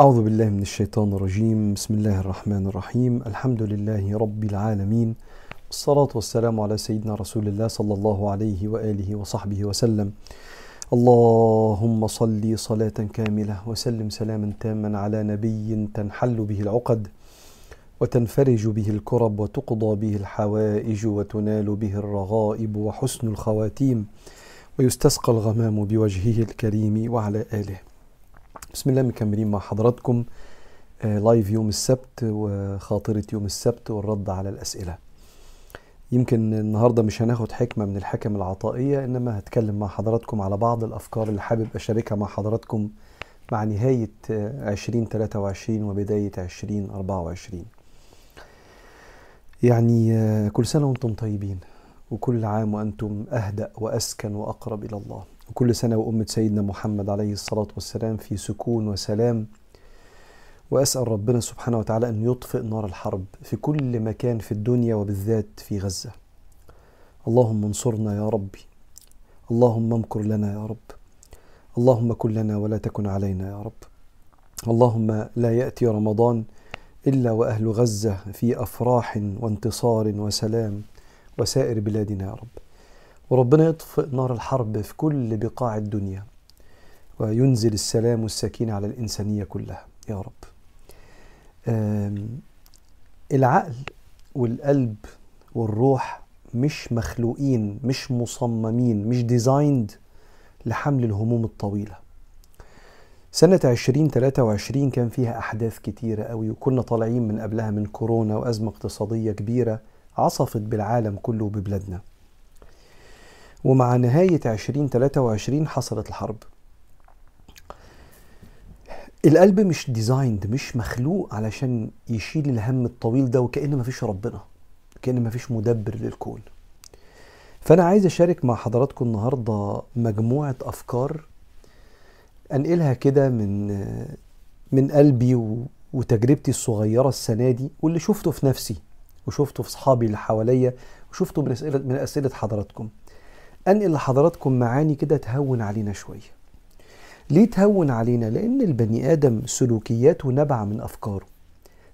أعوذ بالله من الشيطان الرجيم. بسم الله الرحمن الرحيم. الحمد لله رب العالمين. والصلاة والسلام على سيدنا رسول الله صلى الله عليه وآله وصحبه وسلم. اللهم صل صلاة كاملة وسلم سلاما تاما على نبي تنحل به العقد وتنفرج به الكرب وتقضى به الحوائج وتنال به الرغائب وحسن الخواتيم ويستسقى الغمام بوجهه الكريم وعلى آله. بسم الله مكملين مع حضراتكم آه، لايف يوم السبت وخاطرة يوم السبت والرد على الأسئلة. يمكن النهاردة مش هناخد حكمة من الحكم العطائية إنما هتكلم مع حضراتكم على بعض الأفكار اللي حابب أشاركها مع حضراتكم مع نهاية آه، 2023 وبداية 2024 يعني آه، كل سنة وأنتم طيبين وكل عام وأنتم أهدأ وأسكن وأقرب إلى الله. وكل سنة وأمة سيدنا محمد عليه الصلاة والسلام في سكون وسلام. وأسأل ربنا سبحانه وتعالى أن يطفئ نار الحرب في كل مكان في الدنيا وبالذات في غزة. اللهم انصرنا يا ربي. اللهم امكر لنا يا رب. اللهم كن لنا ولا تكن علينا يا رب. اللهم لا يأتي رمضان إلا وأهل غزة في أفراح وانتصار وسلام وسائر بلادنا يا رب. وربنا يطفئ نار الحرب في كل بقاع الدنيا وينزل السلام والسكينة على الإنسانية كلها. يا رب. العقل والقلب والروح مش مخلوقين مش مصممين مش ديزايند لحمل الهموم الطويلة. سنة 2023 كان فيها أحداث كتيرة قوي وكنا طالعين من قبلها من كورونا وأزمة اقتصادية كبيرة عصفت بالعالم كله وببلادنا. ومع نهاية 2023 حصلت الحرب. القلب مش ديزايند مش مخلوق علشان يشيل الهم الطويل ده وكأن مفيش ربنا كأن مفيش مدبر للكون. فأنا عايز أشارك مع حضراتكم النهاردة مجموعة أفكار أنقلها كده من من قلبي وتجربتي الصغيرة السنة دي واللي شفته في نفسي وشفته في أصحابي اللي حواليا وشفته من أسئلة من أسئلة حضراتكم. أنقل لحضراتكم معاني كده تهون علينا شوية. ليه تهون علينا؟ لأن البني آدم سلوكياته نابعة من أفكاره.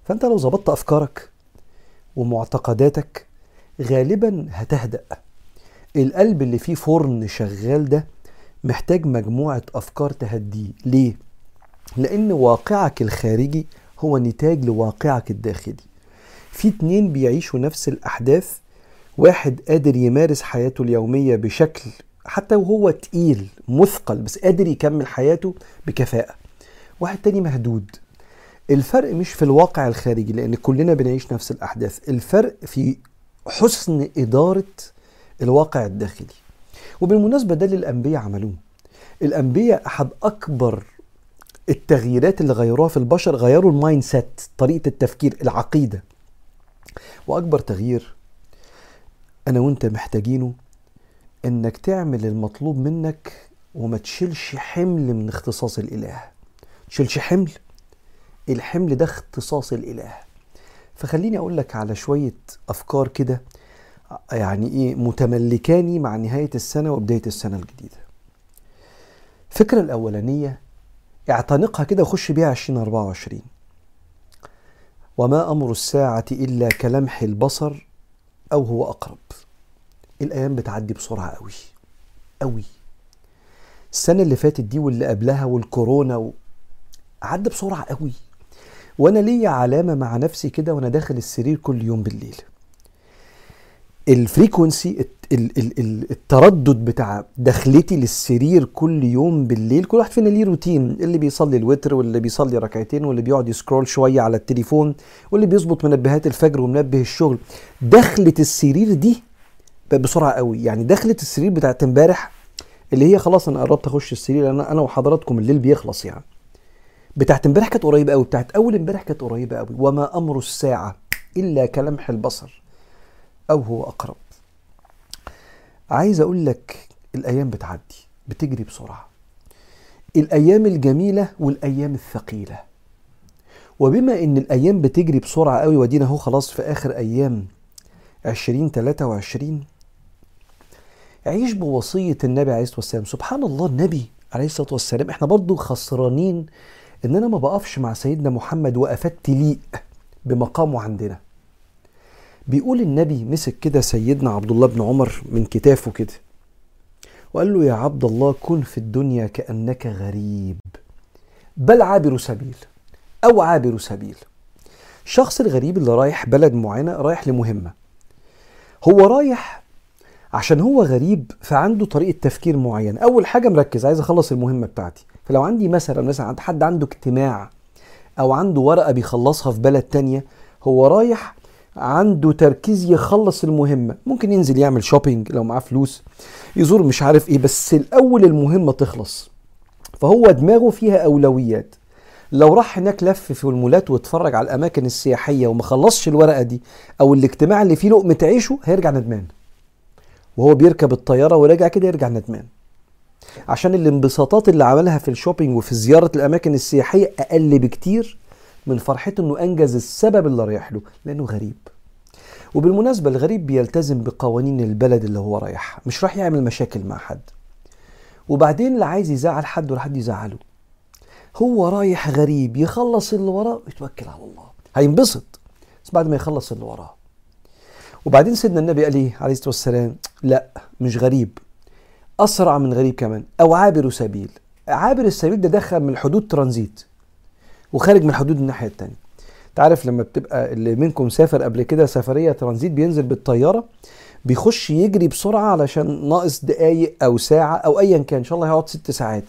فأنت لو ظبطت أفكارك ومعتقداتك غالبا هتهدأ. القلب اللي فيه فرن شغال ده محتاج مجموعة أفكار تهديه. ليه؟ لأن واقعك الخارجي هو نتاج لواقعك الداخلي. في اتنين بيعيشوا نفس الأحداث واحد قادر يمارس حياته اليومية بشكل حتى وهو تقيل مثقل بس قادر يكمل حياته بكفاءة. واحد تاني مهدود. الفرق مش في الواقع الخارجي لأن كلنا بنعيش نفس الأحداث. الفرق في حسن إدارة الواقع الداخلي. وبالمناسبة ده اللي الأنبياء عملوه. الأنبياء أحد أكبر التغييرات اللي غيروها في البشر غيروا ال mindset طريقة التفكير العقيدة. وأكبر تغيير أنا وأنت محتاجينه إنك تعمل المطلوب منك وما تشيلش حمل من اختصاص الإله. تشيلش حمل؟ الحمل ده اختصاص الإله. فخليني أقول لك على شوية أفكار كده يعني إيه متملكاني مع نهاية السنة وبداية السنة الجديدة. الفكرة الأولانية اعتنقها كده وخش بيها 2024 وما أمر الساعة إلا كلمح البصر أو هو أقرب. الأيام بتعدي بسرعة قوي قوي السنة اللي فاتت دي واللي قبلها والكورونا و... عدى بسرعة قوي وأنا ليا علامة مع نفسي كده وأنا داخل السرير كل يوم بالليل. ال frequency الت- ال- ال- ال- التردد بتاع دخلتي للسرير كل يوم بالليل كل واحد فينا ليه روتين اللي بيصلي الوتر واللي بيصلي ركعتين واللي بيقعد ي scroll شوية على التليفون واللي بيظبط منبهات الفجر ومنبه الشغل. دخلة السرير دي بقت بسرعة قوي. يعني دخلة السرير بتاعت امبارح اللي هي خلاص أنا قربت أخش السرير أنا أنا وحضراتكم الليل بيخلص يعني. بتاعت امبارح كانت قريبة قوي بتاعت أول امبارح كانت قريبة قوي. وما أمر الساعة إلا كلمح البصر. أو هو أقرب. عايز أقول لك الأيام بتعدي بتجري بسرعة. الأيام الجميلة والأيام الثقيلة. وبما إن الأيام بتجري بسرعة قوي ودينا أهو خلاص في آخر أيام 2023 عيش بوصية النبي عليه الصلاة والسلام. سبحان الله النبي عليه الصلاة والسلام إحنا برضو خسرانين إن أنا ما بقفش مع سيدنا محمد وقفات تليق بمقامه عندنا. بيقول النبي مسك كده سيدنا عبد الله بن عمر من كتافه كده وقال له يا عبد الله كن في الدنيا كأنك غريب. بل عابر سبيل أو عابر سبيل. الشخص الغريب اللي رايح بلد معينة رايح لمهمة. هو رايح عشان هو غريب فعنده طريقة تفكير معينة. أول حاجة مركز عايز أخلص المهمة بتاعتي. فلو عندي مثلا مثلا عند حد عنده اجتماع أو عنده ورقة بيخلصها في بلد تانية هو رايح عنده تركيز يخلص المهمة. ممكن ينزل يعمل شوبينج لو معاه فلوس يزور مش عارف إيه بس الأول المهمة تخلص. فهو دماغه فيها أولويات. لو راح هناك لف في المولات واتفرج على الأماكن السياحية وما خلصش الورقة دي أو الاجتماع اللي فيه لقمة عيشه هيرجع ندمان. وهو بيركب الطيارة وراجع كده يرجع ندمان. عشان الانبساطات اللي عملها في الشوبينج وفي زيارة الأماكن السياحية أقل بكتير من فرحته إنه أنجز السبب اللي رايح له لأنه غريب. وبالمناسبة الغريب بيلتزم بقوانين البلد اللي هو رايحها مش راح يعمل مشاكل مع حد. وبعدين اللي عايز يزعل حد ولا حد يزعله. هو رايح غريب يخلص اللي وراه ويتوكل على الله. هينبسط. بس بعد ما يخلص اللي وراه. وبعدين سيدنا النبي قال إيه؟ عليه الصلاة والسلام لا مش غريب. أسرع من غريب كمان. أو عابر سبيل. عابر السبيل ده دخل من حدود ترانزيت. وخارج من حدود الناحية الثانية تعرف لما بتبقى اللي منكم سافر قبل كده سفرية ترانزيت بينزل بالطيارة بيخش يجري بسرعة علشان ناقص دقايق أو ساعة أو ايا كان إن شاء الله هيقعد ست ساعات.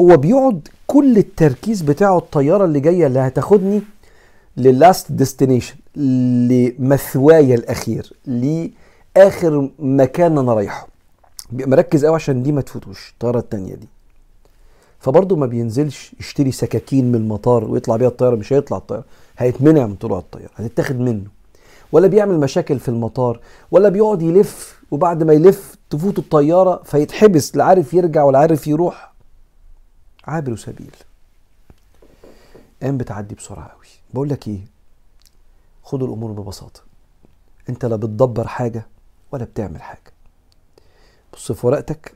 هو بيقعد كل التركيز بتاعه الطيارة اللي جاية اللي هتاخدني لل last destination لمثواي الأخير لآخر مكان أنا رايحه. بيبقى مركز قوي عشان دي ما تفوتوش الطيارة التانية دي. فبرضه ما بينزلش يشتري سكاكين من المطار ويطلع بيها الطيارة مش هيطلع الطيارة هيتمنع من طلوع الطيارة هتتاخد منه. ولا بيعمل مشاكل في المطار ولا بيقعد يلف وبعد ما يلف تفوت الطيارة فيتحبس لا عارف يرجع ولا عارف يروح. عابر سبيل أيام بتعدي بسرعة قوي بقول لك إيه؟ خد الأمور ببساطة. أنت لا بتدبر حاجة ولا بتعمل حاجة. بص في ورقتك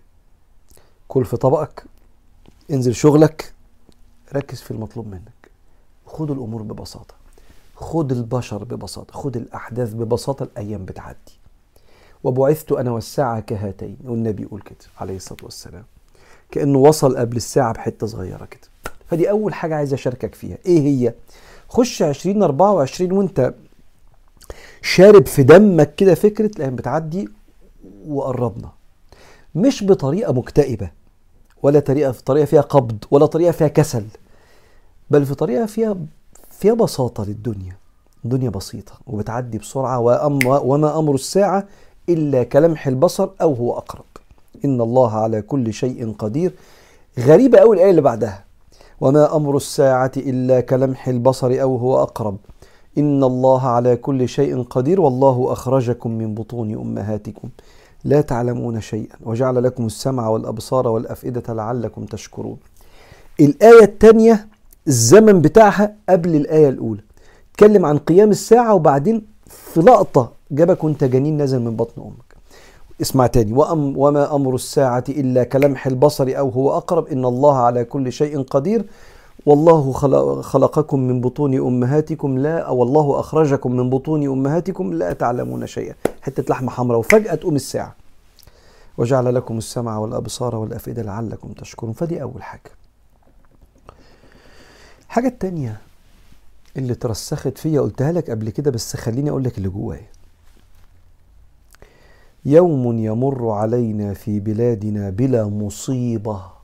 كل في طبقك انزل شغلك ركز في المطلوب منك. خد الأمور ببساطة. خد البشر ببساطة. خد الأحداث ببساطة الأيام بتعدي. وبعثت أنا والساعة كهاتين. والنبي يقول كده عليه الصلاة والسلام. كأنه وصل قبل الساعة بحتة صغيرة كده. فدي أول حاجة عايز أشاركك فيها. إيه هي؟ خش 2024 وأنت شارب في دمك كده فكرة الأيام بتعدي وقربنا. مش بطريقة مكتئبة. ولا طريقة في طريقة فيها قبض ولا طريقة فيها كسل بل في طريقة فيها فيها بساطة للدنيا. الدنيا بسيطة وبتعدي بسرعة وما أمر الساعة إلا كلمح البصر أو هو أقرب. إن الله على كل شيء قدير. غريبة قوي الآية اللي بعدها. وما أمر الساعة إلا كلمح البصر أو هو أقرب. إن الله على كل شيء قدير. والله أخرجكم من بطون أمهاتكم. لا تعلمون شيئا وجعل لكم السمع والأبصار والأفئدة لعلكم تشكرون. الآية الثانية الزمن بتاعها قبل الآية الأولى. اتكلم عن قيام الساعة وبعدين في لقطة جابك وانت جنين نازل من بطن أمك. اسمع تاني. وأم وما أمر الساعة إلا كلمح البصر أو هو أقرب. إن الله على كل شيء قدير. والله خلقكم من بطون أمهاتكم لا أو الله أخرجكم من بطون أمهاتكم لا تعلمون شيئا. حتة لحمة حمراء وفجأة تقوم الساعة. وجعل لكم السمع والأبصار والأفئدة لعلكم تشكرون. فدي أول حاجة. الحاجة التانيه اللي ترسخت فيا قلتها لك قبل كده بس خليني أقول لك اللي جوايا. يوم يمر علينا في بلادنا بلا مصيبة.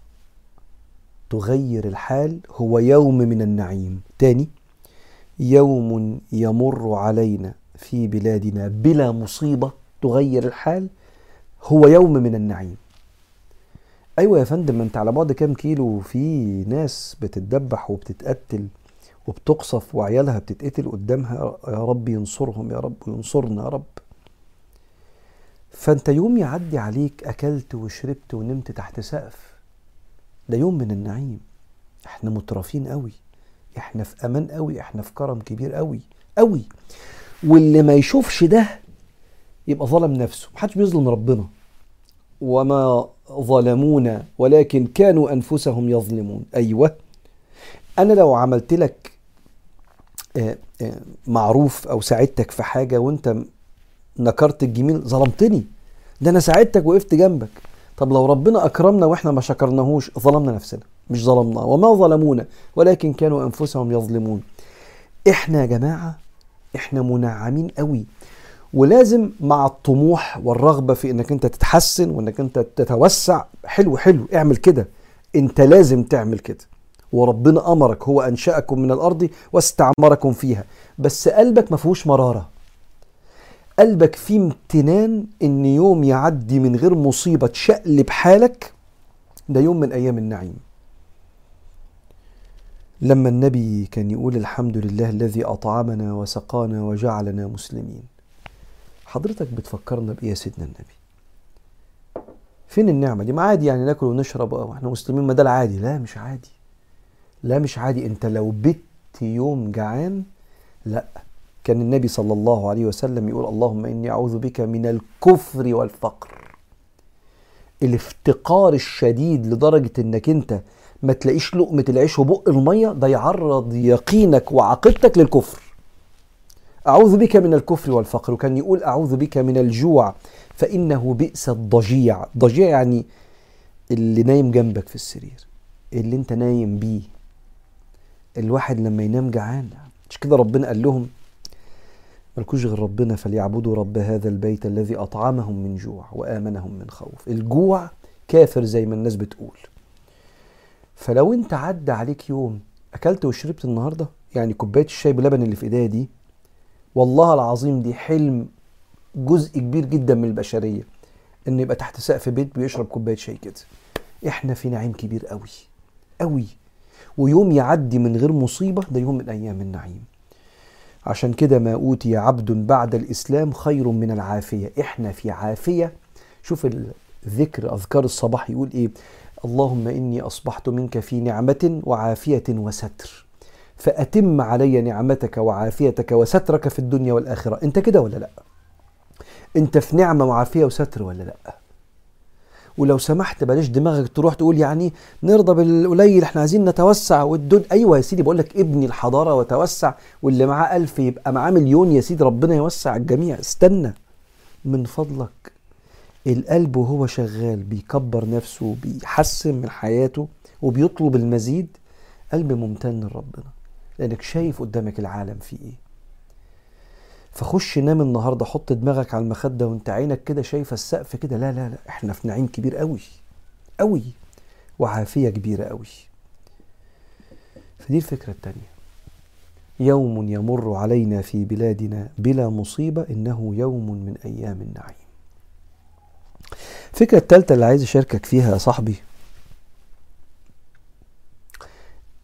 تغير الحال هو يوم من النعيم. تاني يوم يمر علينا في بلادنا بلا مصيبة تغير الحال هو يوم من النعيم. أيوه يا فندم أنت على بعد كام كيلو في ناس بتتدبح وبتتقتل وبتقصف وعيالها بتتقتل قدامها يا رب ينصرهم يا رب ينصرنا يا رب. فأنت يوم يعدي عليك أكلت وشربت ونمت تحت سقف ده يوم من النعيم. إحنا مترفين قوي. إحنا في أمان قوي. إحنا في كرم كبير قوي. قوي. واللي ما يشوفش ده يبقى ظلم نفسه. محدش بيظلم ربنا. وما ظلمونا ولكن كانوا أنفسهم يظلمون. أيوه. أنا لو عملت لك آه، آه، معروف أو ساعدتك في حاجة وأنت نكرت الجميل ظلمتني. ده أنا ساعدتك وقفت جنبك. طب لو ربنا أكرمنا وإحنا ما شكرناهوش ظلمنا نفسنا. مش ظلمنا وما ظلمونا ولكن كانوا أنفسهم يظلمون. إحنا يا جماعة إحنا منعمين قوي. ولازم مع الطموح والرغبة في إنك أنت تتحسن وإنك أنت تتوسع. حلو حلو اعمل كده. أنت لازم تعمل كده. وربنا أمرك هو أنشأكم من الأرض واستعمركم فيها. بس قلبك ما فيهوش مرارة. قلبك فيه امتنان إن يوم يعدي من غير مصيبة تشقلب حالك ده يوم من أيام النعيم. لما النبي كان يقول الحمد لله الذي أطعمنا وسقانا وجعلنا مسلمين. حضرتك بتفكرنا بإيه يا سيدنا النبي؟ فين النعمة دي؟ ما عادي يعني ناكل ونشرب وإحنا مسلمين ما ده العادي. لا مش عادي. لا مش عادي. أنت لو بت يوم جعان لا. كان النبي صلى الله عليه وسلم يقول اللهم إني أعوذ بك من الكفر والفقر. الافتقار الشديد لدرجة إنك أنت ما تلاقيش لقمة العيش وبق المية ده يعرض يقينك وعقيدتك للكفر. أعوذ بك من الكفر والفقر. وكان يقول أعوذ بك من الجوع فإنه بئس الضجيع. ضجيع يعني اللي نايم جنبك في السرير اللي أنت نايم بيه. الواحد لما ينام جعان مش كده ربنا قال لهم ملكوش غير ربنا فليعبدوا رب هذا البيت الذي أطعمهم من جوع وآمنهم من خوف. الجوع كافر زي ما الناس بتقول. فلو أنت عدى عليك يوم أكلت وشربت النهارده يعني كوباية الشاي بلبن اللي في إيديا دي والله العظيم دي حلم جزء كبير جدا من البشرية إن يبقى تحت سقف بيت بيشرب كوباية شاي كده. إحنا في نعيم كبير قوي قوي. ويوم يعدي من غير مصيبة ده يوم من أيام النعيم. عشان كده ما أوتي عبد بعد الإسلام خير من العافية. إحنا في عافية. شوف الذكر أذكار الصباح يقول إيه؟ اللهم إني أصبحت منك في نعمة وعافية وستر. فأتم علي نعمتك وعافيتك وسترك في الدنيا والآخرة. أنت كده ولا لأ؟ أنت في نعمة وعافية وستر ولا لأ؟ ولو سمحت بلاش دماغك تروح تقول يعني نرضى بالقليل إحنا عايزين نتوسع والدنيا أيوه يا سيدي بقول لك ابني الحضارة وتوسع واللي معاه ألف يبقى معاه مليون يا سيدي ربنا يوسع الجميع. استنى من فضلك القلب وهو شغال بيكبر نفسه بيحسن من حياته وبيطلب المزيد قلب ممتن لربنا. لأنك شايف قدامك العالم فيه إيه. فخش نام النهارده حط دماغك على المخدة وانت عينك كده شايفة السقف كده. لا لا لا إحنا في نعيم كبير قوي قوي وعافية كبيرة قوي. فدي الفكرة الثانية يوم يمر علينا في بلادنا بلا مصيبة إنه يوم من أيام النعيم. الفكرة الثالثه اللي عايز أشاركك فيها يا صاحبي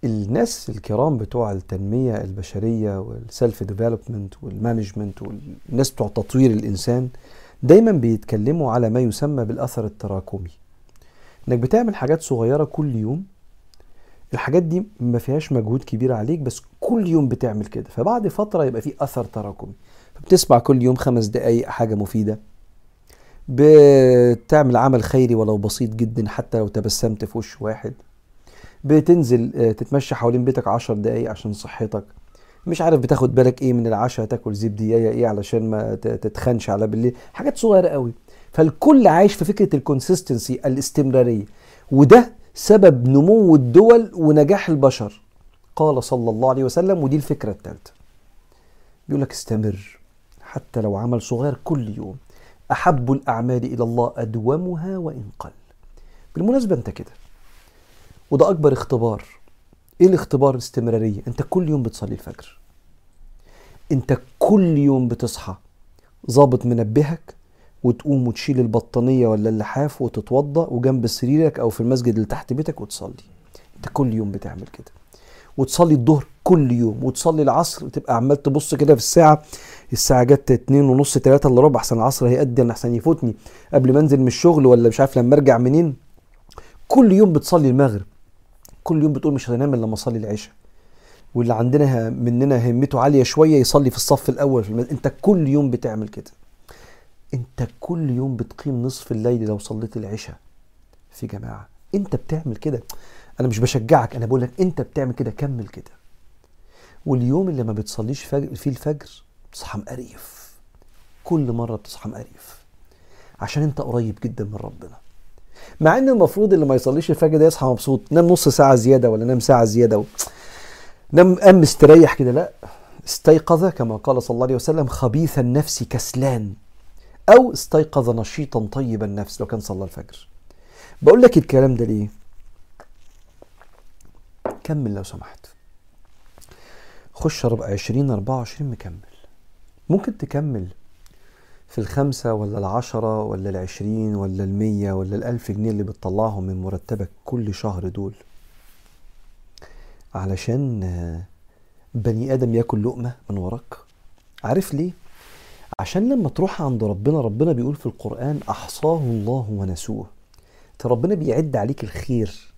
الناس الكرام بتوع التنمية البشرية وال self development وال management والناس بتوع تطوير الإنسان دايما بيتكلموا على ما يسمى بالأثر التراكمي. إنك بتعمل حاجات صغيرة كل يوم الحاجات دي ما فيهاش مجهود كبير عليك بس كل يوم بتعمل كده. فبعد فترة يبقى في أثر تراكمي. فبتسمع كل يوم خمس دقايق حاجة مفيدة. بتعمل عمل خيري ولو بسيط جدا حتى لو تبسمت في وش واحد. بتنزل آه، تتمشى حوالين بيتك عشر دقايق عشان صحتك. مش عارف بتاخد بالك إيه من العشاء تاكل زبدية إيه علشان ما تتخنش على بالليل. حاجات صغيرة قوي. فالكل عايش في فكرة الكونسيستنسي الاستمرارية. وده سبب نمو الدول ونجاح البشر. قال صلى الله عليه وسلم ودي الفكرة الثالثة بيقول لك استمر. حتى لو عمل صغير كل يوم. أحب الأعمال إلى الله أدومها وإن قل. بالمناسبة أنت كده. وده أكبر اختبار. إيه الاختبار الاستمرارية؟ أنت كل يوم بتصلي الفجر. أنت كل يوم بتصحى ظابط منبهك وتقوم وتشيل البطانية ولا اللحاف وتتوضأ وجنب سريرك أو في المسجد اللي تحت بيتك وتصلي. أنت كل يوم بتعمل كده. وتصلي الظهر كل يوم وتصلي العصر وتبقى عمال تبص كده في الساعة. الساعة جت اتنين ونص تلاتة إلا ربع. أحسن العصر هيأدي أحسن يفوتني. قبل ما أنزل من الشغل ولا مش عارف لما أرجع منين. كل يوم بتصلي المغرب. كل يوم بتقول مش هنام إلا لما اصلي العشاء. واللي عندنا مننا همته عالية شوية يصلي في الصف الأول في المد... أنت كل يوم بتعمل كده. أنت كل يوم بتقيم نصف الليل لو صليت العشاء في جماعة. أنت بتعمل كده. أنا مش بشجعك أنا بقول لك أنت بتعمل كده كمل كده. واليوم اللي ما بتصليش فيه الفجر تصحى مقريف. كل مرة بتصحى مقريف. عشان أنت قريب جدا من ربنا. مع ان المفروض اللي ما يصليش الفجر ده يصحى مبسوط نام نص ساعة زيادة ولا نام ساعة زيادة و... نام قام مستريح كده لا استيقظ كما قال صلى الله عليه وسلم خبيث النفس كسلان أو استيقظ نشيطا طيب النفس لو كان صلى الفجر. بقول لك الكلام ده ليه؟ كمل لو سمحت. خش 20 24 مكمل. ممكن تكمل. في الخمسة ولا العشرة ولا العشرين ولا المية ولا الألف جنيه اللي بتطلعهم من مرتبك كل شهر دول؟ علشان بني آدم ياكل لقمة من وراك. عارف ليه؟ عشان لما تروح عند ربنا ربنا بيقول في القرآن أحصاه الله ونسوه. ربنا بيعد عليك الخير.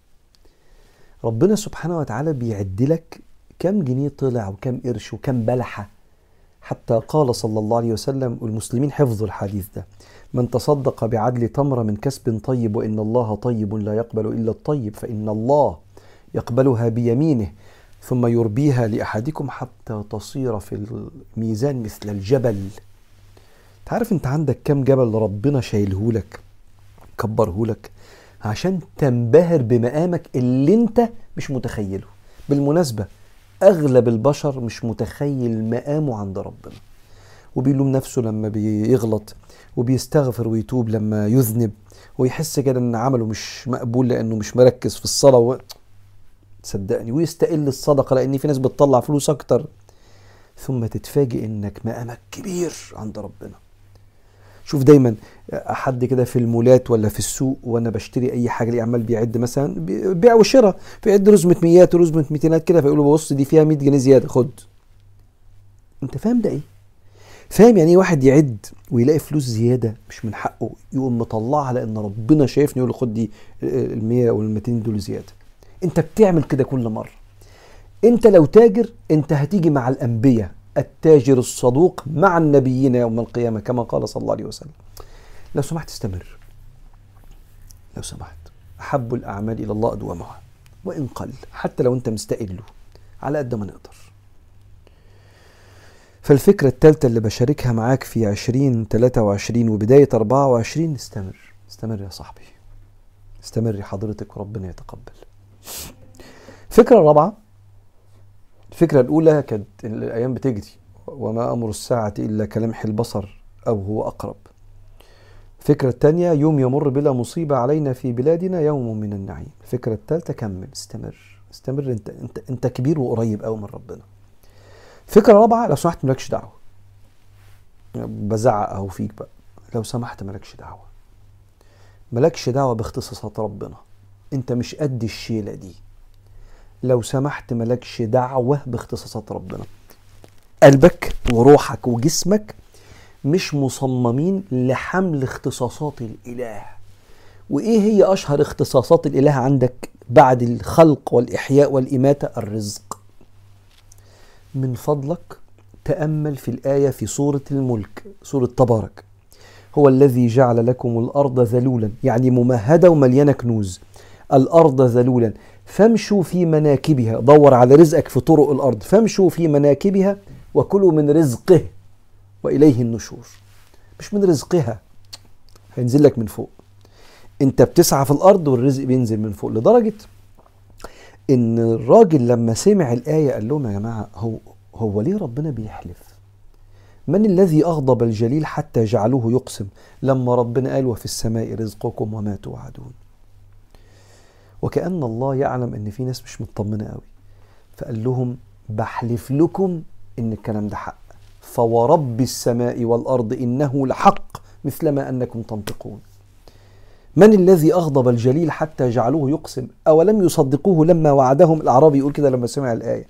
ربنا سبحانه وتعالى بيعد لك كم جنيه طلع وكم قرش وكم بلحة. حتى قال صلى الله عليه وسلم والمسلمين حفظوا الحديث ده. من تصدق بعدل تمرة من كسب طيب وإن الله طيب لا يقبل إلا الطيب فإن الله يقبلها بيمينه ثم يربيها لأحدكم حتى تصير في الميزان مثل الجبل. تعرف أنت عندك كم جبل ربنا شايلهولك كبرهولك عشان تنبهر بمقامك اللي أنت مش متخيله. بالمناسبة أغلب البشر مش متخيل مقامه عند ربنا. وبيلوم نفسه لما بيغلط وبيستغفر ويتوب لما يذنب ويحس كده إن عمله مش مقبول لأنه مش مركز في الصلاة و... صدقني. ويستقل الصدقة لأن في ناس بتطلع فلوس أكتر. ثم تتفاجئ إنك مقامك كبير عند ربنا. شوف دايما حد كده في المولات ولا في السوق وأنا بشتري أي حاجة ليه عمال بيعد مثلا بيع وشراء فيعد رزمه ميات ورزمه ميتينات كده فيقول له بص دي فيها 100 جنيه زيادة خد. أنت فاهم ده إيه؟ فاهم يعني إيه واحد يعد ويلاقي فلوس زيادة مش من حقه يقوم مطلعها لأن ربنا شايفني يقول له خد دي ال 100 أو ال 200 دول زيادة. أنت بتعمل كده كل مرة. أنت لو تاجر أنت هتيجي مع الأنبياء. التاجر الصدوق مع النبيين يوم القيامة كما قال صلى الله عليه وسلم. لو سمحت استمر. لو سمحت. أحب الأعمال إلى الله أدومها. وإن قل. حتى لو أنت مستقله على قد ما نقدر. فالفكرة الثالثة اللي بشاركها معاك في عشرين تلاتة وعشرين وبداية أربعة وعشرين استمر. استمر يا صاحبي. استمر حضرتك وربنا يتقبل. الفكرة الرابعة الفكرة الأولى كانت الأيام بتجري. وما أمر الساعة إلا كلمح البصر أو هو أقرب. الفكرة الثانية يوم يمر بلا مصيبة علينا في بلادنا يوم من النعيم. الفكرة الثالثة كمل استمر. استمر انت انت انت كبير وقريب قوي من ربنا. فكرة رابعة لو سمحت مالكش دعوة. بزعق أهو فيك بقى. لو سمحت مالكش دعوة. مالكش دعوة باختصاصات ربنا. انت مش قد الشيلة دي. لو سمحت مالكش دعوة باختصاصات ربنا. قلبك وروحك وجسمك مش مصممين لحمل اختصاصات الإله. وإيه هي أشهر اختصاصات الإله عندك بعد الخلق والإحياء والإماتة؟ الرزق. من فضلك تأمل في الآية في سورة الملك سورة تبارك. هو الذي جعل لكم الأرض ذلولا يعني ممهدة ومليانة كنوز. الأرض ذلولا. فامشوا في مناكبها. دور على رزقك في طرق الأرض. فامشوا في مناكبها وكلوا من رزقه وإليه النشور. مش من رزقها هينزل لك من فوق. انت بتسعى في الأرض والرزق بينزل من فوق. لدرجة إن الراجل لما سمع الآية قال لهم يا جماعة هو هو ليه ربنا بيحلف؟ من الذي أغضب الجليل حتى جعلوه يقسم؟ لما ربنا قال وفي السماء رزقكم وما توعدون. وكأن الله يعلم إن في ناس مش مطمنة قوي. فقال لهم بحلف لكم إن الكلام ده حق. فورب السماء والأرض إنه لحق مثلما أنكم تنطقون. من الذي أغضب الجليل حتى جعلوه يقسم؟ أولم يصدقوه لما وعدهم؟ الأعرابي يقول كده لما سمع الآية.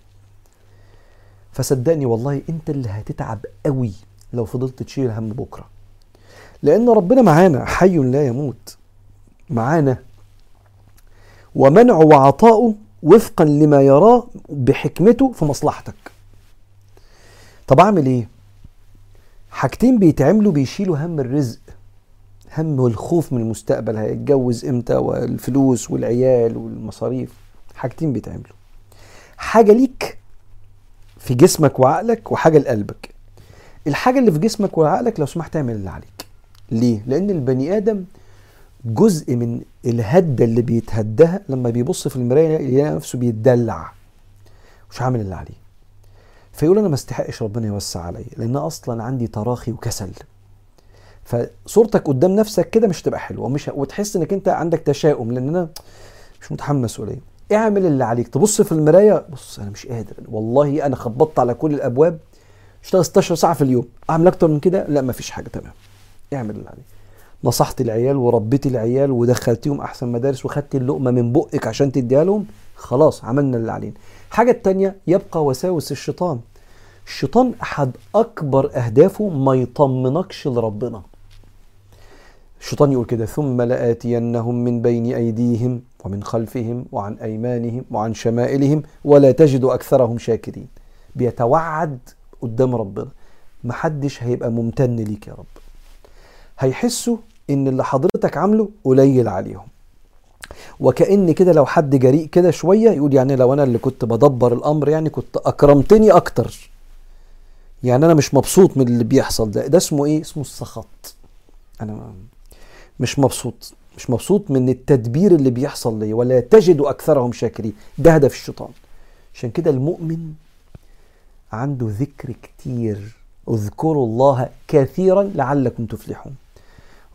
فصدقني والله أنت اللي هتتعب قوي لو فضلت تشيل هم بكرة. لأن ربنا معانا حي لا يموت. معانا ومنعه وعطاؤه وفقا لما يراه بحكمته في مصلحتك. طب أعمل إيه؟ حاجتين بيتعملوا بيشيلوا هم الرزق هم والخوف من المستقبل هيتجوز إمتى والفلوس والعيال والمصاريف. حاجتين بيتعملوا. حاجة ليك في جسمك وعقلك وحاجة لقلبك. الحاجة اللي في جسمك وعقلك لو سمحت اعمل اللي عليك. ليه؟ لأن البني آدم جزء من الهدة اللي بيتهدها لما بيبص في المراية يلاقي نفسه بيتدلع. مش عامل اللي عليه. فيقول أنا ما استحقش ربنا يوسع عليا لأن أصلا عندي تراخي وكسل. فصورتك قدام نفسك كده مش تبقى حلوة ومش وتحس إنك أنت عندك تشاؤم لأن أنا مش متحمس مسؤوليه اعمل اللي عليك. تبص في المراية بص أنا مش قادر. والله أنا خبطت على كل الأبواب. اشتغل 16 ساعة في اليوم. أعمل أكتر من كده؟ لا مفيش حاجة. تمام. اعمل اللي عليك. نصحت العيال وربيت العيال ودخلتيهم أحسن مدارس وخدت اللقمة من بقك عشان تديها لهم؟ خلاص عملنا اللي علينا. الحاجة التانية يبقى وساوس الشيطان. الشيطان أحد أكبر أهدافه ما يطمنكش لربنا. الشيطان يقول كده ثم لآتينهم من بين أيديهم ومن خلفهم وعن أيمانهم وعن شمائلهم ولا تجد أكثرهم شاكرين. بيتوعد قدام ربنا. محدش هيبقى ممتن ليك يا رب. هيحسوا إن اللي حضرتك عامله قليل عليهم. وكأن كده لو حد جريء كده شوية يقول يعني لو أنا اللي كنت بدبر الأمر يعني كنت أكرمتني أكتر. يعني أنا مش مبسوط من اللي بيحصل ده. ده اسمه إيه؟ اسمه السخط. أنا مش مبسوط. مش مبسوط من التدبير اللي بيحصل لي ولا تجد أكثرهم شاكرين. ده هدف الشيطان. عشان كده المؤمن عنده ذكر كتير. اذكروا الله كثيرا لعلكم تفلحون.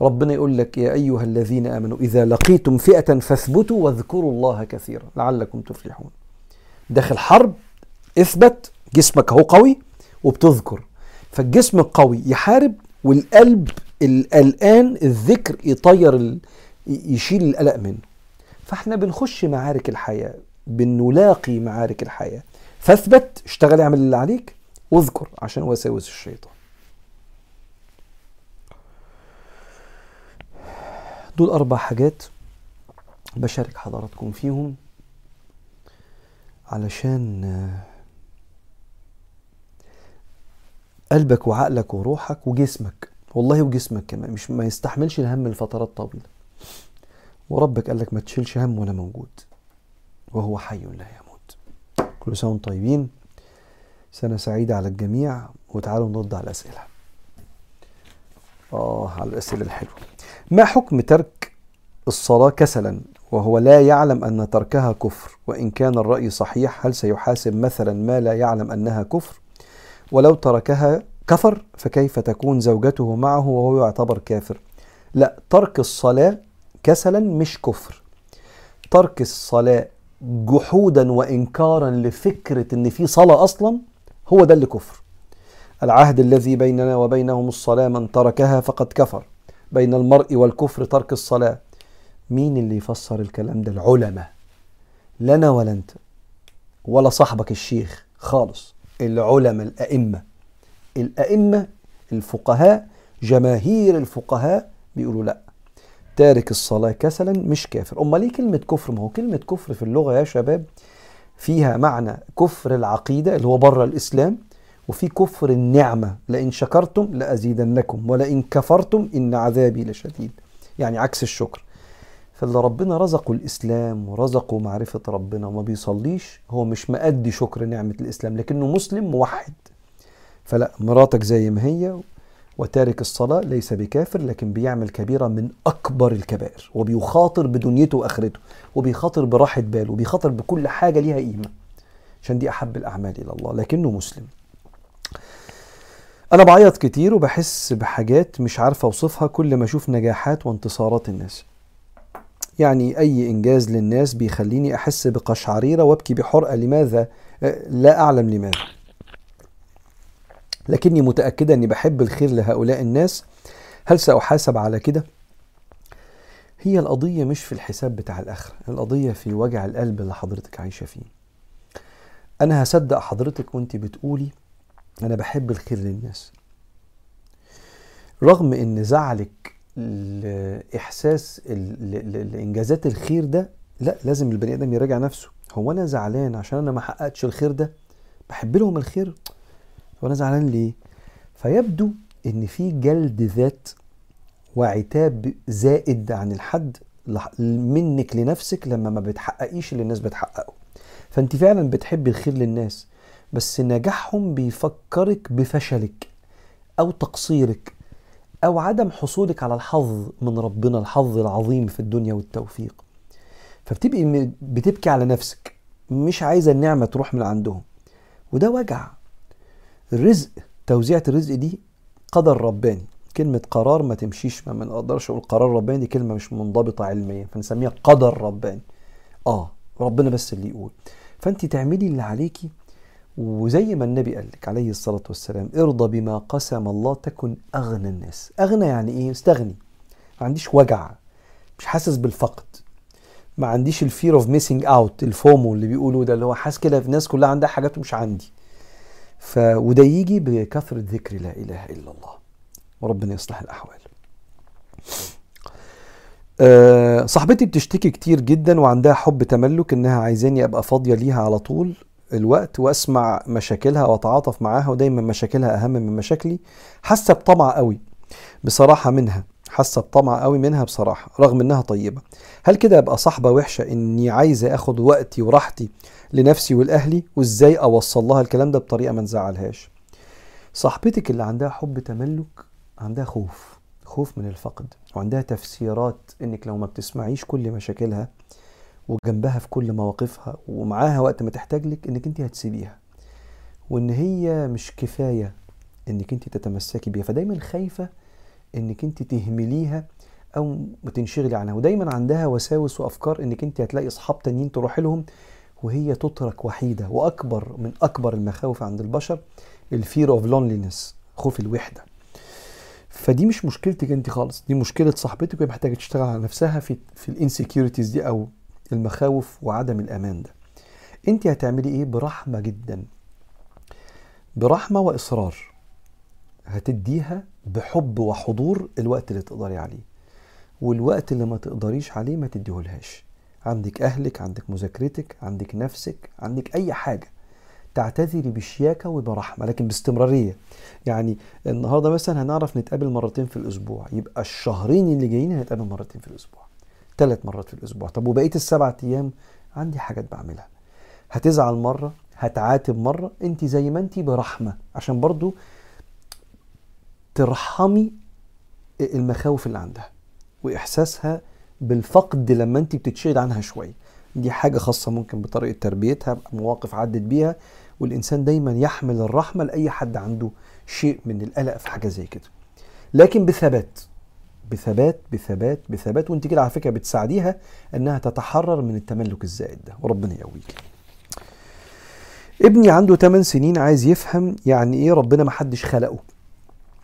ربنا يقول لك يا أيها الذين آمنوا إذا لقيتم فئة فاثبتوا واذكروا الله كثيرا لعلكم تفلحون. داخل حرب اثبت جسمك هو قوي وبتذكر. فالجسم القوي يحارب والقلب القلقان الذكر يطير. يشيل القلق منه. فاحنا بنخش معارك الحياة بنلاقي معارك الحياة. فاثبت اشتغل اعمل اللي عليك واذكر عشان وساوس الشيطان. دول أربع حاجات بشارك حضراتكم فيهم علشان قلبك وعقلك وروحك وجسمك. والله وجسمك كمان مش ما يستحملش الهم لفترات طويلة. وربك قال لك ما تشيلش هم ولا موجود وهو حي لا يموت. كل سنة وأنتم طيبين. سنة سعيدة على الجميع وتعالوا نرد على الأسئلة. آه على الأسئلة الحلوة. ما حكم ترك الصلاة كسلا؟ وهو لا يعلم أن تركها كفر. وإن كان الرأي صحيح هل سيحاسب مثلا ما لا يعلم أنها كفر؟ ولو تركها كفر فكيف تكون زوجته معه وهو يعتبر كافر؟ لا ترك الصلاة كسلا مش كفر. ترك الصلاة جحودا وإنكارا لفكرة إن في صلاة أصلا هو ده اللي كفر. العهد الذي بيننا وبينهم الصلاة من تركها فقد كفر. بين المرء والكفر ترك الصلاة. مين اللي يفسر الكلام ده؟ العلماء. لنا ولا أنت؟ ولا صاحبك الشيخ خالص. العلماء الأئمة. الأئمة الفقهاء جماهير الفقهاء بيقولوا لا. تارك الصلاة كسلا مش كافر. أما ليه كلمة كفر؟ ما هو كلمة كفر في اللغة يا شباب فيها معنى كفر العقيدة اللي هو بره الإسلام وفي كفر النعمة لئن شكرتم لأزيدنكم ولئن كفرتم إن عذابي لشديد. يعني عكس الشكر. فاللي ربنا رزقه الإسلام ورزقه معرفة ربنا وما بيصليش هو مش مأدي شكر نعمة الإسلام لكنه مسلم موحد. فلا مراتك زي ما هي وتارك الصلاة ليس بكافر لكن بيعمل كبيرة من أكبر الكبائر وبيخاطر بدنيته وآخرته وبيخاطر براحة باله وبيخاطر بكل حاجة ليها قيمة عشان دي أحب الأعمال إلى الله لكنه مسلم. أنا بعيط كتير وبحس بحاجات مش عارف أوصفها كل ما أشوف نجاحات وانتصارات الناس. يعني أي إنجاز للناس بيخليني أحس بقشعريرة وأبكي بحرقة لماذا؟ لا أعلم لماذا. لكني متأكدة أني بحب الخير لهؤلاء الناس. هل سأحاسب على كده؟ هي القضية مش في الحساب بتاع الآخرة القضية في وجع القلب اللي حضرتك عايشة فيه. أنا هصدق حضرتك وأنت بتقولي أنا بحب الخير للناس. رغم أن زعلك لإحساس لإنجازات الخير ده لا لازم البني آدم يراجع نفسه. هو أنا زعلان عشان أنا ما حققتش الخير ده؟ بحب لهم الخير. وأنا زعلان ليه؟ فيبدو إن في جلد ذات وعتاب زائد عن الحد منك لنفسك لما ما بتحققيش اللي الناس بتحققه. فأنت فعلا بتحبي الخير للناس. بس نجاحهم بيفكرك بفشلك أو تقصيرك أو عدم حصولك على الحظ من ربنا الحظ العظيم في الدنيا والتوفيق. فبتبقي بتبكي على نفسك. مش عايزة النعمة تروح من عندهم. وده وجع. الرزق توزيعة الرزق دي قدر رباني. كلمة قرار ما تمشيش ما نقدرش أقول قرار رباني دي كلمة مش منضبطة علميا فنسميها قدر رباني. آه ربنا بس اللي يقول. فانت تعملي اللي عليكي وزي ما النبي قال لك عليه الصلاة والسلام ارضى بما قسم الله تكن أغنى الناس. أغنى يعني إيه؟ استغني. ما عنديش وجع. مش حاسس بالفقد. ما عنديش ال fear of missing out ال FOMO اللي بيقولوا ده اللي هو حاسس كده في الناس كلها عندها حاجات مش عندي. ف وده يجي بكثرة ذكر لا إله إلا الله. وربنا يصلح الأحوال. أه صاحبتي بتشتكي كتير جدا وعندها حب تملك إنها عايزاني أبقى فاضية ليها على طول. الوقت واسمع مشاكلها واتعاطف معاها ودايما مشاكلها أهم من مشاكلي حاسة بطمع قوي بصراحة منها حاسة بطمع قوي منها بصراحة رغم إنها طيبة. هل كده ابقى صاحبة وحشة إني عايزة آخد وقتي وراحتي لنفسي ولأهلي؟ وإزاي أوصل لها الكلام ده بطريقة ما نزعلهاش؟ صاحبتك اللي عندها حب تملك عندها خوف خوف من الفقد وعندها تفسيرات إنك لو ما بتسمعيش كل مشاكلها وجنبها في كل مواقفها ومعاها وقت ما تحتاج لك إنك أنت هتسيبيها. وإن هي مش كفاية إنك أنت تتمسكي بيها فدايما خايفة إنك أنت تهمليها أو تنشغلي عنها. ودايما عندها وساوس وأفكار إنك أنت هتلاقي أصحاب تانيين تروحي لهم وهي تترك وحيدة. وأكبر من أكبر المخاوف عند البشر ال fear of loneliness خوف الوحدة. فدي مش مشكلتك أنت خالص دي مشكلة صاحبتك وهي محتاجة تشتغل على نفسها في في ال insecurities دي أو المخاوف وعدم الأمان ده. انت هتعملي إيه؟ برحمة جدا. برحمة وإصرار هتديها بحب وحضور الوقت اللي تقدري عليه. والوقت اللي ما تقدريش عليه ما تديهولهاش. عندك أهلك عندك مذاكرتك عندك نفسك عندك أي حاجة. تعتذري بشياكة وبرحمة لكن باستمرارية. يعني النهارده مثلا هنعرف نتقابل مرتين في الأسبوع. يبقى الشهرين اللي جايين هنتقابل مرتين في الأسبوع. ثلاث مرات في الأسبوع. طب وبقية السبع أيام عندي حاجات بعملها. هتزعل مرة هتعاتب مرة انت زي ما انت برحمة. عشان برضو ترحمي المخاوف اللي عندها وإحساسها بالفقد لما انت بتتشغل عنها شوية. دي حاجة خاصة ممكن بطريقة تربيتها مواقف عدت بيها والإنسان دايما يحمل الرحمة لأي حد عنده شيء من القلق في حاجة زي كده. لكن بثبات بثبات بثبات بثبات وانت كده على فكرة بتساعديها انها تتحرر من التملك الزائد ده وربنا يقويك. ابني عنده 8 سنين عايز يفهم يعني إيه ربنا ما حدش خلقه.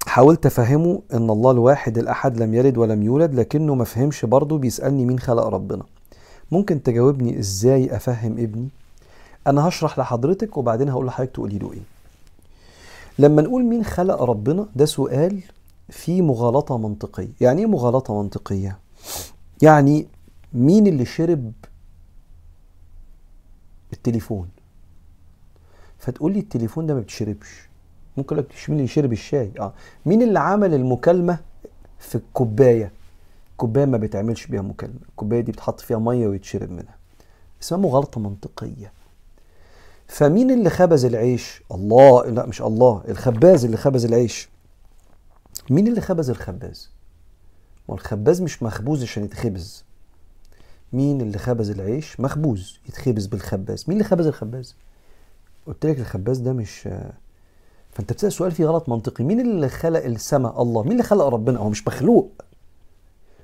حاولت افهمه ان الله الواحد الاحد لم يلد ولم يولد لكنه ما فهمش برضه بيسألني مين خلق ربنا. ممكن تجاوبني إزاي افهم ابني؟ أنا هشرح لحضرتك وبعدين هقول لحضرتك تقولي له إيه. لما نقول مين خلق ربنا ده سؤال فيه مغالطة منطقية. يعني إيه مغالطة منطقية؟ يعني مين اللي شرب التليفون؟ فتقول لي التليفون ده ما بتشربش ممكن لك مين اللي شرب الشاي؟ آه. مين اللي عمل المكالمة في الكوباية؟ كوباية ما بيتعملش بيها مكالمة. الكوباية دي بتحط فيها مية ويتشرب منها. اسمها مغالطة منطقية. فمين اللي خبز العيش؟ الله لا مش الله. الخباز اللي خبز العيش مين اللي خبز الخباز؟ والخباز مش مخبوز عشان يتخبز. مين اللي خبز العيش؟ مخبوز يتخبز بالخباز. مين اللي خبز الخباز؟ قلت لك الخباز ده مش فانت بتسأل سؤال فيه غلط منطقي. مين اللي خلق السماء؟ الله. مين اللي خلق ربنا؟ هو مش مخلوق.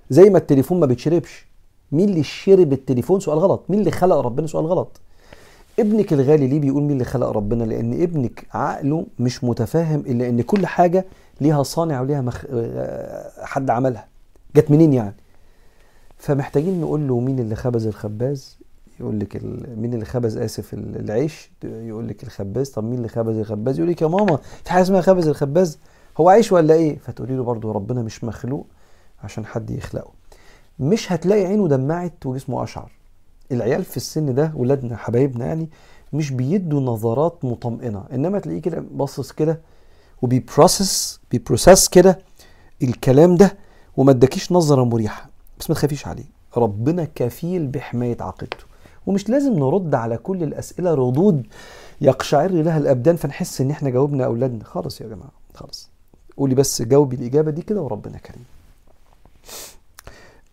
زي ما التليفون ما بيتشربش. مين اللي شرب التليفون؟ سؤال غلط. مين اللي خلق ربنا؟ سؤال غلط. ابنك الغالي ليه بيقول مين اللي خلق ربنا؟ لأن ابنك عقله مش متفاهم إلا إن كل حاجة ليها صانع وليها مخ... حد عملها. جت منين يعني؟ فمحتاجين نقول له مين اللي خبز الخباز؟ يقول لك ال... مين اللي خبز آسف العيش؟ يقول لك الخباز. طب مين اللي خبز الخباز؟ يقول لك يا ماما في حاجة اسمها خبز الخباز. هو عيش ولا إيه؟ فتقولي له برضه ربنا مش مخلوق عشان حد يخلقه. مش هتلاقي عينه دمعت وجسمه قشعر. العيال في السن ده ولادنا حبايبنا يعني مش بيدوا نظرات مطمئنة. إنما تلاقيه كده باصص كده وبي process بي process كده الكلام ده وما اداكيش نظرة مريحة. بس ما تخافيش عليه. ربنا كفيل بحماية عقيدته ومش لازم نرد على كل الأسئلة ردود يقشعر لها الأبدان فنحس إن إحنا جاوبنا أولادنا. خلاص يا جماعة خلاص. قولي بس جاوبي الإجابة دي كده وربنا كريم.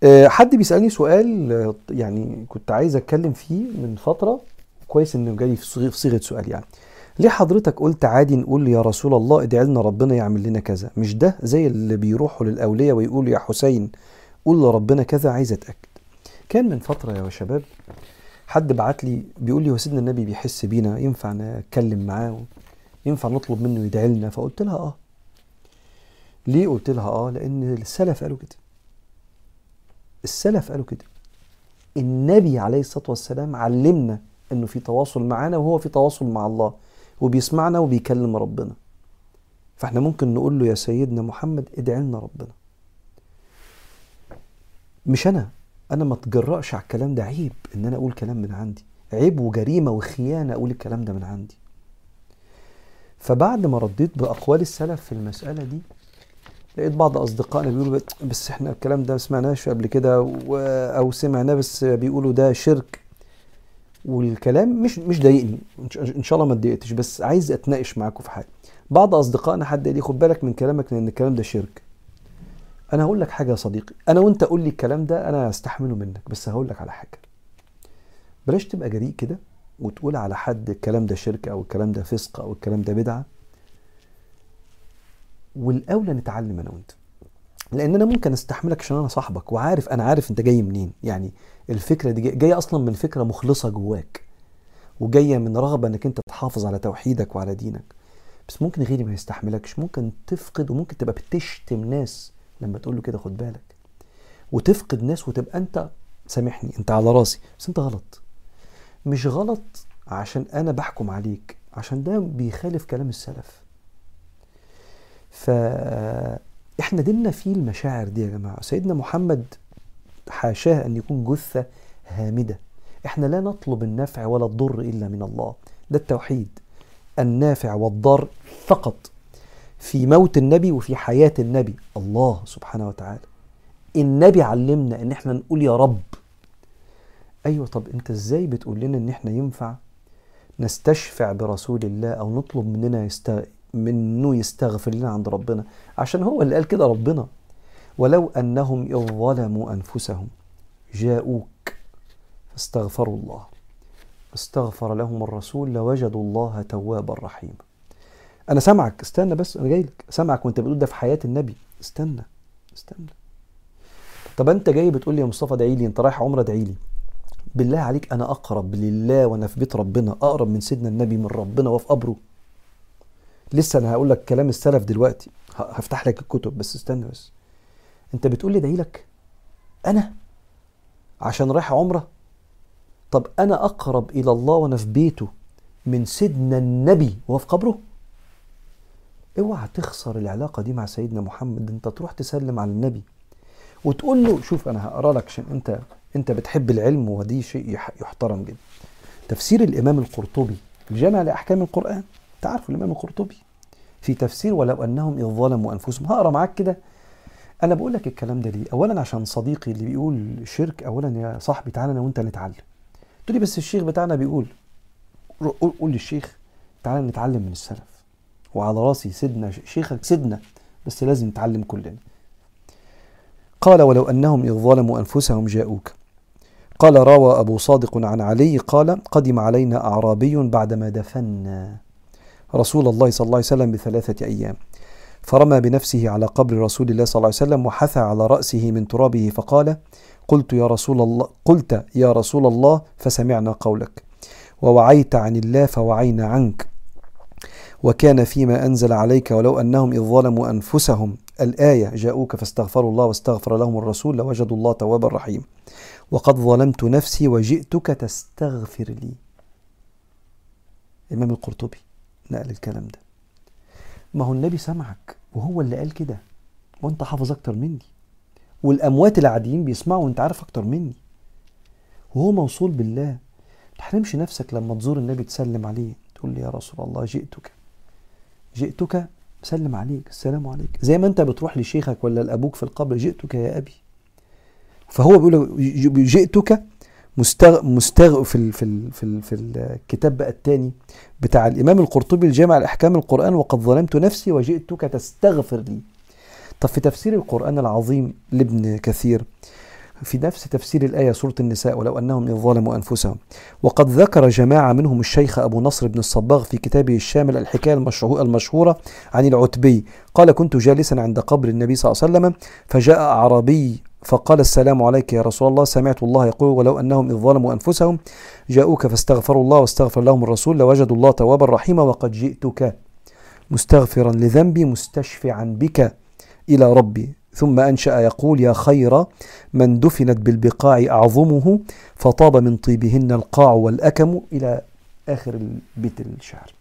حد بيسألني سؤال آه، يعني كنت عايز أتكلم فيه من فترة. كويس إنه جالي في صيغة سؤال يعني. ليه حضرتك قلت عادي نقول يا رسول الله ادعي لنا ربنا يعمل لنا كذا؟ مش ده زي اللي بيروحوا للأولياء ويقولوا يا حسين قول لربنا كذا عايز أتأكد. كان من فترة يا شباب حد بعت لي بيقول لي هو سيدنا النبي بيحس بينا ينفع نتكلم معاه؟ ينفع نطلب منه يدعي لنا؟ فقلت لها آه. ليه قلت لها آه؟ لأن السلف قالوا كده. السلف قالوا كده. النبي عليه الصلاة والسلام علمنا إنه في تواصل معانا وهو في تواصل مع الله وبيسمعنا وبيكلم ربنا. فإحنا ممكن نقول له يا سيدنا محمد ادعي لنا ربنا. مش أنا أنا ما اتجرأش على الكلام ده عيب إن أنا أقول كلام من عندي. عيب وجريمة وخيانة أقول الكلام ده من عندي. فبعد ما رديت بأقوال السلف في المسألة دي لقيت بعض أصدقائنا بيقولوا بس إحنا الكلام ده ما سمعناش قبل كده أو سمعناه بس بيقولوا ده شرك. والكلام مش مش ضايقني إن شاء الله ما اتضايقتش بس عايز أتناقش معاكم في حاجة. بعض أصدقائنا حد قال لي خد بالك من كلامك لأن الكلام ده شرك. أنا هقول لك حاجة يا صديقي أنا وأنت قول لي الكلام ده أنا هستحمله منك بس هقول لك على حاجة. بلاش تبقى جريء كده وتقول على حد الكلام ده شرك أو الكلام ده فسق أو الكلام ده بدعة. والأولى نتعلم أنا وأنت. لأن أنا ممكن أستحملك عشان أنا صاحبك وعارف أنا عارف أنت جاي منين. يعني الفكرة دي جاية أصلا من فكرة مخلصة جواك وجاية من رغبة إنك أنت تحافظ على توحيدك وعلى دينك. بس ممكن غيري ما يستحملكش ممكن تفقد وممكن تبقى بتشتم ناس لما تقول له كده خد بالك. وتفقد ناس وتبقى أنت سامحني أنت على راسي. بس أنت غلط. مش غلط عشان أنا بحكم عليك عشان ده بيخالف كلام السلف. فاحنا ديننا فيه المشاعر دي يا جماعة. سيدنا محمد حاشاه أن يكون جثة هامدة. إحنا لا نطلب النفع ولا الضر إلا من الله. ده التوحيد. النافع والضار فقط. في موت النبي وفي حياة النبي. الله سبحانه وتعالى. النبي علمنا إن إحنا نقول يا رب. أيوه طب أنت إزاي بتقول لنا إن إحنا ينفع نستشفع برسول الله أو نطلب مننا يست... منه يستغفر لنا عند ربنا. عشان هو اللي قال كده ربنا. ولو أنهم إذ ظلموا أنفسهم جاءوك فاستغفروا الله. استغفر لهم الرسول لوجدوا الله توابا رحيما. أنا سامعك. استنى بس أنا جاي لك. سامعك وأنت بتقول ده في حياة النبي. استنى استنى. طب أنت جاي بتقول لي يا مصطفى ادعي لي أنت رايح عمرة ادعي لي. بالله عليك أنا أقرب لله وأنا في بيت ربنا أقرب من سيدنا النبي من ربنا وفي قبره. لسه أنا هقول لك كلام السلف دلوقتي. هفتح لك الكتب بس استنى بس. أنت بتقول لي ادعي لك أنا؟ عشان رايح عمرة؟ طب أنا أقرب إلى الله وأنا في بيته من سيدنا النبي وهو في قبره؟ اوعى تخسر العلاقة دي مع سيدنا محمد. أنت تروح تسلم على النبي وتقول له شوف أنا هقرأ لك عشان أنت أنت بتحب العلم ودي شيء يح- يحترم جدا. تفسير الإمام القرطبي الجامع لأحكام القرآن. تعرف الإمام القرطبي في تفسير ولو أنهم إذ ظلموا أنفسهم. هقرأ معاك كده. أنا بقول لك الكلام ده ليه؟ اولا عشان صديقي اللي بيقول شرك اولا يا صاحبي تعالى أنا وأنت نتعلم. تقول لي بس الشيخ بتاعنا بيقول قول للشيخ تعالى نتعلم من السلف. وعلى رأسي سيدنا شيخك سيدنا بس لازم نتعلم كلنا. قال ولو أنهم إذ ظلموا أنفسهم جاءوك. قال روى أبو صادق عن علي قال قدم علينا أعرابي بعدما دفنا. رسول الله صلى الله عليه وسلم بثلاثة أيام. فرمى بنفسه على قبر رسول الله صلى الله عليه وسلم وحثى على رأسه من ترابه فقال قلت يا رسول الله قلت يا رسول الله فسمعنا قولك. ووعيت عن الله فوعينا عنك. وكان فيما أنزل عليك ولو أنهم إذ ظلموا أنفسهم. الآية جاءوك فاستغفروا الله واستغفر لهم الرسول لوجدوا الله توابا رحيما وقد ظلمت نفسي وجئتك تستغفر لي. الإمام القرطبي. نقل الكلام ده. ما هو النبي سمعك وهو اللي قال كده وانت حافظ أكتر مني والأموات العاديين بيسمعوا وانت عارف أكتر مني. وهو موصول بالله. تحرمش نفسك لما تزور النبي تسلم عليه تقول لي يا رسول الله جئتك. جئتك سلم عليك السلام عليك. زي ما انت بتروح لشيخك ولا لأبوك في القبر جئتك يا أبي. فهو بيقول جئتك مستغ مستغ في ال في ال في, ال في الكتاب بقى الثاني بتاع الإمام القرطبي الجامع لاحكام القرآن وقد ظلمت نفسي وجئتك تستغفر لي. طب في تفسير القرآن العظيم لابن كثير في نفس تفسير الآية سورة النساء ولو أنهم إذ ظلموا أنفسهم. وقد ذكر جماعة منهم الشيخ أبو نصر بن الصباغ في كتابه الشامل الحكاية المشهورة عن العتبي. قال كنت جالسا عند قبر النبي صلى الله عليه وسلم فجاء أعرابي فقال السلام عليك يا رسول الله. سمعت الله يقول ولو أنهم إذ ظلموا أنفسهم جاءوك فاستغفروا الله واستغفر لهم الرسول لوجدوا الله توابا رحيما وقد جئتك مستغفرا لذنبي مستشفعا بك إلى ربي. ثم أنشأ يقول يا خير من دفنت بالبقاع أعظمه فطاب من طيبهن القاع والأكم إلى آخر البيت الشعر.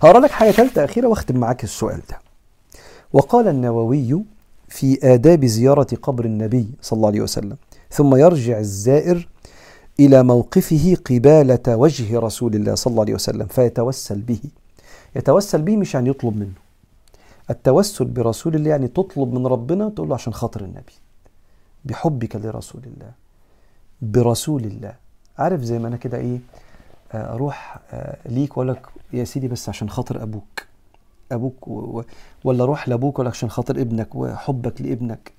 هقرا لك حاجة ثالثة أخيرة وأختم معاك السؤال ده. وقال النووي في آداب زيارة قبر النبي صلى الله عليه وسلم. ثم يرجع الزائر إلى موقفه قبالة وجه رسول الله صلى الله عليه وسلم فيتوسل به. يتوسل به مش يعني يطلب منه. التوسل برسول الله يعني تطلب من ربنا تقول له عشان خاطر النبي. بحبك لرسول الله. برسول الله. عارف زي ما أنا كده إيه؟ آه، أروح آه، ليك وأقول لك يا سيدي بس عشان خاطر أبوك. أبوك و... ولا أروح لأبوك ولا عشان خاطر ابنك وحبك لابنك.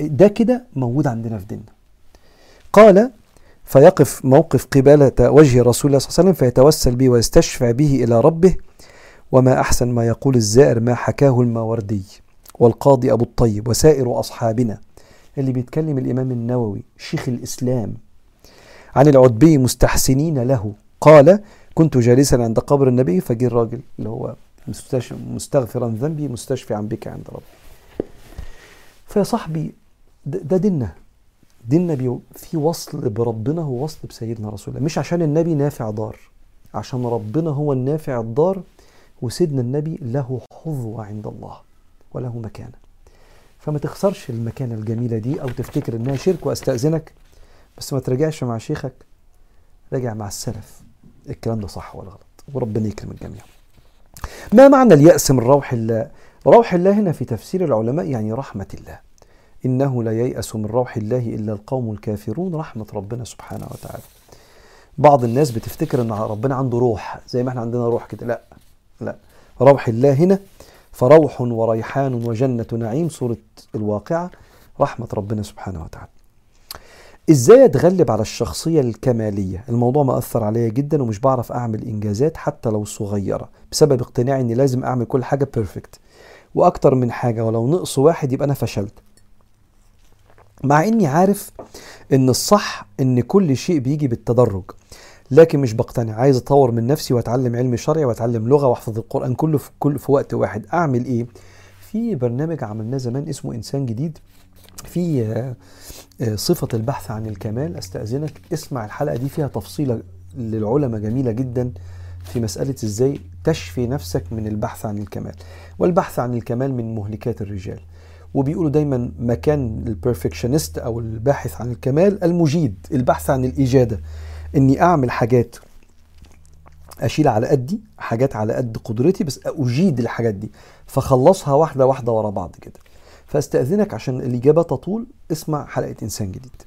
ده كده موجود عندنا في ديننا. قال فيقف موقف قبالة وجه رسول الله صلى الله عليه وسلم فيتوسل به ويستشفع به إلى ربه وما أحسن ما يقول الزائر ما حكاه الماوردي والقاضي أبو الطيب وسائر أصحابنا. اللي بيتكلم الإمام النووي شيخ الإسلام عن العتبي مستحسنين له. قال كنت جالسا عند قبر النبي فجي الراجل اللي هو مستغفرا ذنبي مستشفعا بك عند ربي. فيا صاحبي ده ديننا. ديننا في وصل بربنا ووصل بسيدنا رسول الله. مش عشان النبي نافع ضار عشان ربنا هو النافع الضار وسيدنا النبي له حظوة عند الله وله مكانة. فما تخسرش المكانة الجميلة دي أو تفتكر إنها شرك وأستأذنك. بس ما تراجعش مع شيخك. راجع مع السلف. الكلام ده صح ولا غلط؟ وربنا يكرم الجميع ما معنى اليأس من روح الله؟ روح الله هنا في تفسير العلماء يعني رحمة الله. إنه لا ييأس من روح الله إلا القوم الكافرون رحمة ربنا سبحانه وتعالى. بعض الناس بتفتكر إن ربنا عنده روح زي ما إحنا عندنا روح كده. لا لا. روح الله هنا فروح وريحان وجنة نعيم سورة الواقعة رحمة ربنا سبحانه وتعالى. إزاي أتغلب على الشخصية الكمالية؟ الموضوع مأثر عليا جدا ومش بعرف أعمل إنجازات حتى لو صغيرة بسبب اقتناعي إني لازم أعمل كل حاجة بيرفكت وأكتر من حاجة ولو نقص واحد يبقى أنا فشلت. مع إني عارف إن الصح إن كل شيء بيجي بالتدرج لكن مش بقتنع. عايز أطور من نفسي وأتعلم علم شرعي وأتعلم لغة وأحفظ القرآن كله في كل في وقت واحد. أعمل إيه؟ في برنامج عملناه زمان اسمه إنسان جديد. في آه، آه، صفة البحث عن الكمال. أستأذنك اسمع الحلقة دي فيها تفصيلة للعلماء جميلة جدا في مسألة إزاي تشفي نفسك من البحث عن الكمال. والبحث عن الكمال من مهلكات الرجال. وبيقولوا دايما مكان البرفكشنست أو الباحث عن الكمال المجيد البحث عن الإجادة. إني أعمل حاجات أشيل على قدي حاجات على قد قدرتي بس أجيد الحاجات دي. فخلصها واحدة واحدة ورا بعض كده. فاستأذنك عشان الإجابة تطول اسمع حلقة إنسان جديد.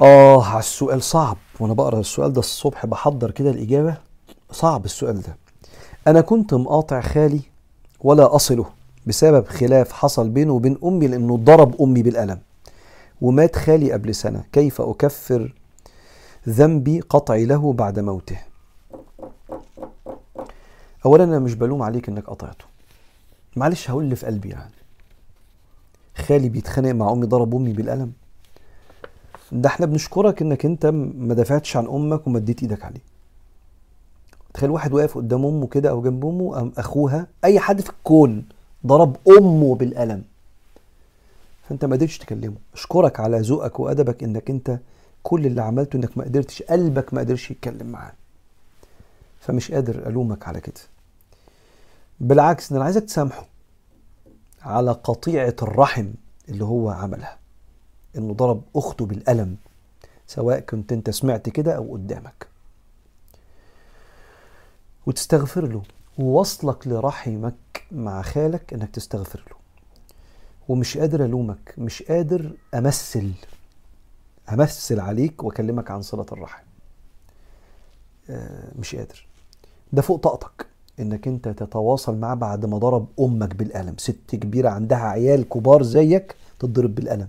آه على السؤال صعب وأنا بقرأ السؤال ده الصبح بحضر كده الإجابة. صعب السؤال ده. أنا كنت مقاطع خالي ولا أصله بسبب خلاف حصل بينه وبين أمي لأنه ضرب أمي بالقلم. ومات خالي قبل سنة. كيف أكفر ذنبي قطعي له بعد موته؟ اولا أنا مش بلوم عليك إنك قطعته. معلش هقول اللي في قلبي يعني. خالي بيتخانق مع أمي ضرب أمي بالقلم. ده إحنا بنشكرك إنك أنت ما دافعتش عن أمك وما اديت إيدك عليه. تخيل واحد واقف قدام أمه كده أو جنب أمه أم أخوها أي حد في الكون ضرب أمه بالقلم. فأنت ما قدرتش تكلمه. اشكرك على ذوقك وأدبك إنك أنت كل اللي عملته إنك ما قدرتش قلبك ما قدرش يتكلم معاه. فمش قادر ألومك على كده. بالعكس أنا عايزك تسامحه. على قطيعة الرحم اللي هو عملها. إنه ضرب أخته بالقلم سواء كنت أنت سمعت كده أو قدامك. وتستغفر له. ووصلك لرحمك مع خالك إنك تستغفر له. ومش قادر ألومك مش قادر أمثل أمثل عليك وأكلمك عن صلة الرحم. آه، مش قادر. ده فوق طاقتك. إنك أنت تتواصل معاه بعد ما ضرب أمك بالقلم. ست كبيرة عندها عيال كبار زيك تضرب بالقلم.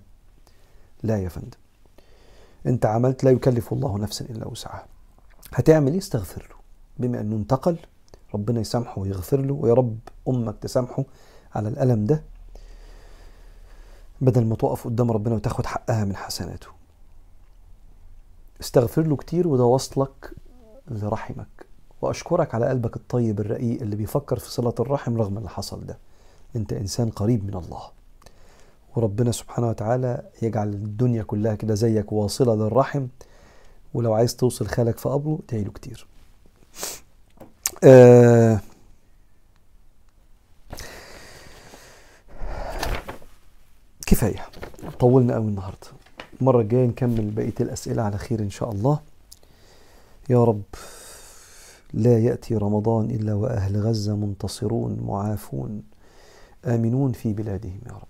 لا يا فندم. أنت عملت لا يكلف الله نفسا إلا وسعها. هتعمل إيه؟ استغفر له. بما إنه انتقل ربنا يسامحه ويغفر له ويا رب أمك تسامحه على الألم ده. بدل ما تقف قدام ربنا وتاخد حقها من حسناته. استغفر له كتير وده وصلك لرحمك. وأشكرك على قلبك الطيب الرقيق اللي بيفكر في صلة الرحم رغم اللي حصل ده. أنت إنسان قريب من الله. وربنا سبحانه وتعالى يجعل الدنيا كلها كده زيك واصلة للرحم. ولو عايز توصل خالك في قبره ادعي له كتير. آه كفاية. طولنا قوي النهارده. المرة الجاية نكمل بقية الأسئلة على خير إن شاء الله. يا رب. لا يأتي رمضان إلا وأهل غزة منتصرون معافون آمنون في بلادهم يا رب.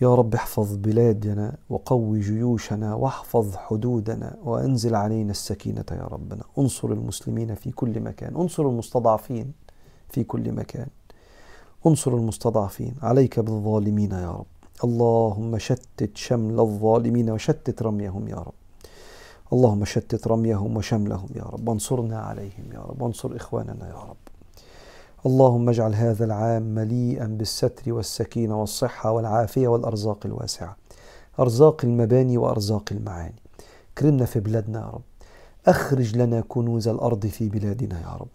يا رب احفظ بلادنا وقوي جيوشنا واحفظ حدودنا وأنزل علينا السكينة يا ربنا. انصر المسلمين في كل مكان. انصر المستضعفين في كل مكان. انصر المستضعفين. عليك بالظالمين يا رب. اللهم شتت شمل الظالمين وشتت رميهم يا رب. اللهم شتت رميهم وشملهم يا رب وانصرنا عليهم يا رب وانصر إخواننا يا رب. اللهم اجعل هذا العام مليئا بالستر والسكينة والصحة والعافية والأرزاق الواسعة أرزاق المباني وأرزاق المعاني. كرمنا في بلادنا يا رب. أخرج لنا كنوز الأرض في بلادنا يا رب.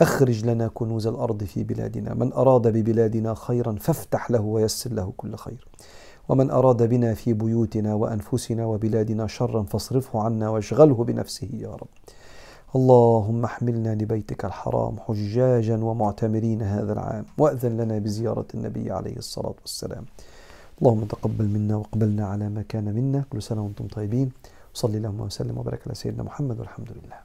أخرج لنا كنوز الأرض في بلادنا. من أراد ببلادنا خيرا فافتح له ويسر له كل خير. ومن أراد بنا في بيوتنا وأنفسنا وبلادنا شرا فاصرفه عنا واشغله بنفسه يا رب. اللهم احملنا لبيتك الحرام حجاجا ومعتمرين هذا العام وأذن لنا بزيارة النبي عليه الصلاة والسلام. اللهم تقبل منا وقبلنا على ما كان منا. كل سنة وأنتم طيبين. صلي اللهم وسلم وبارك على سيدنا محمد والحمد لله.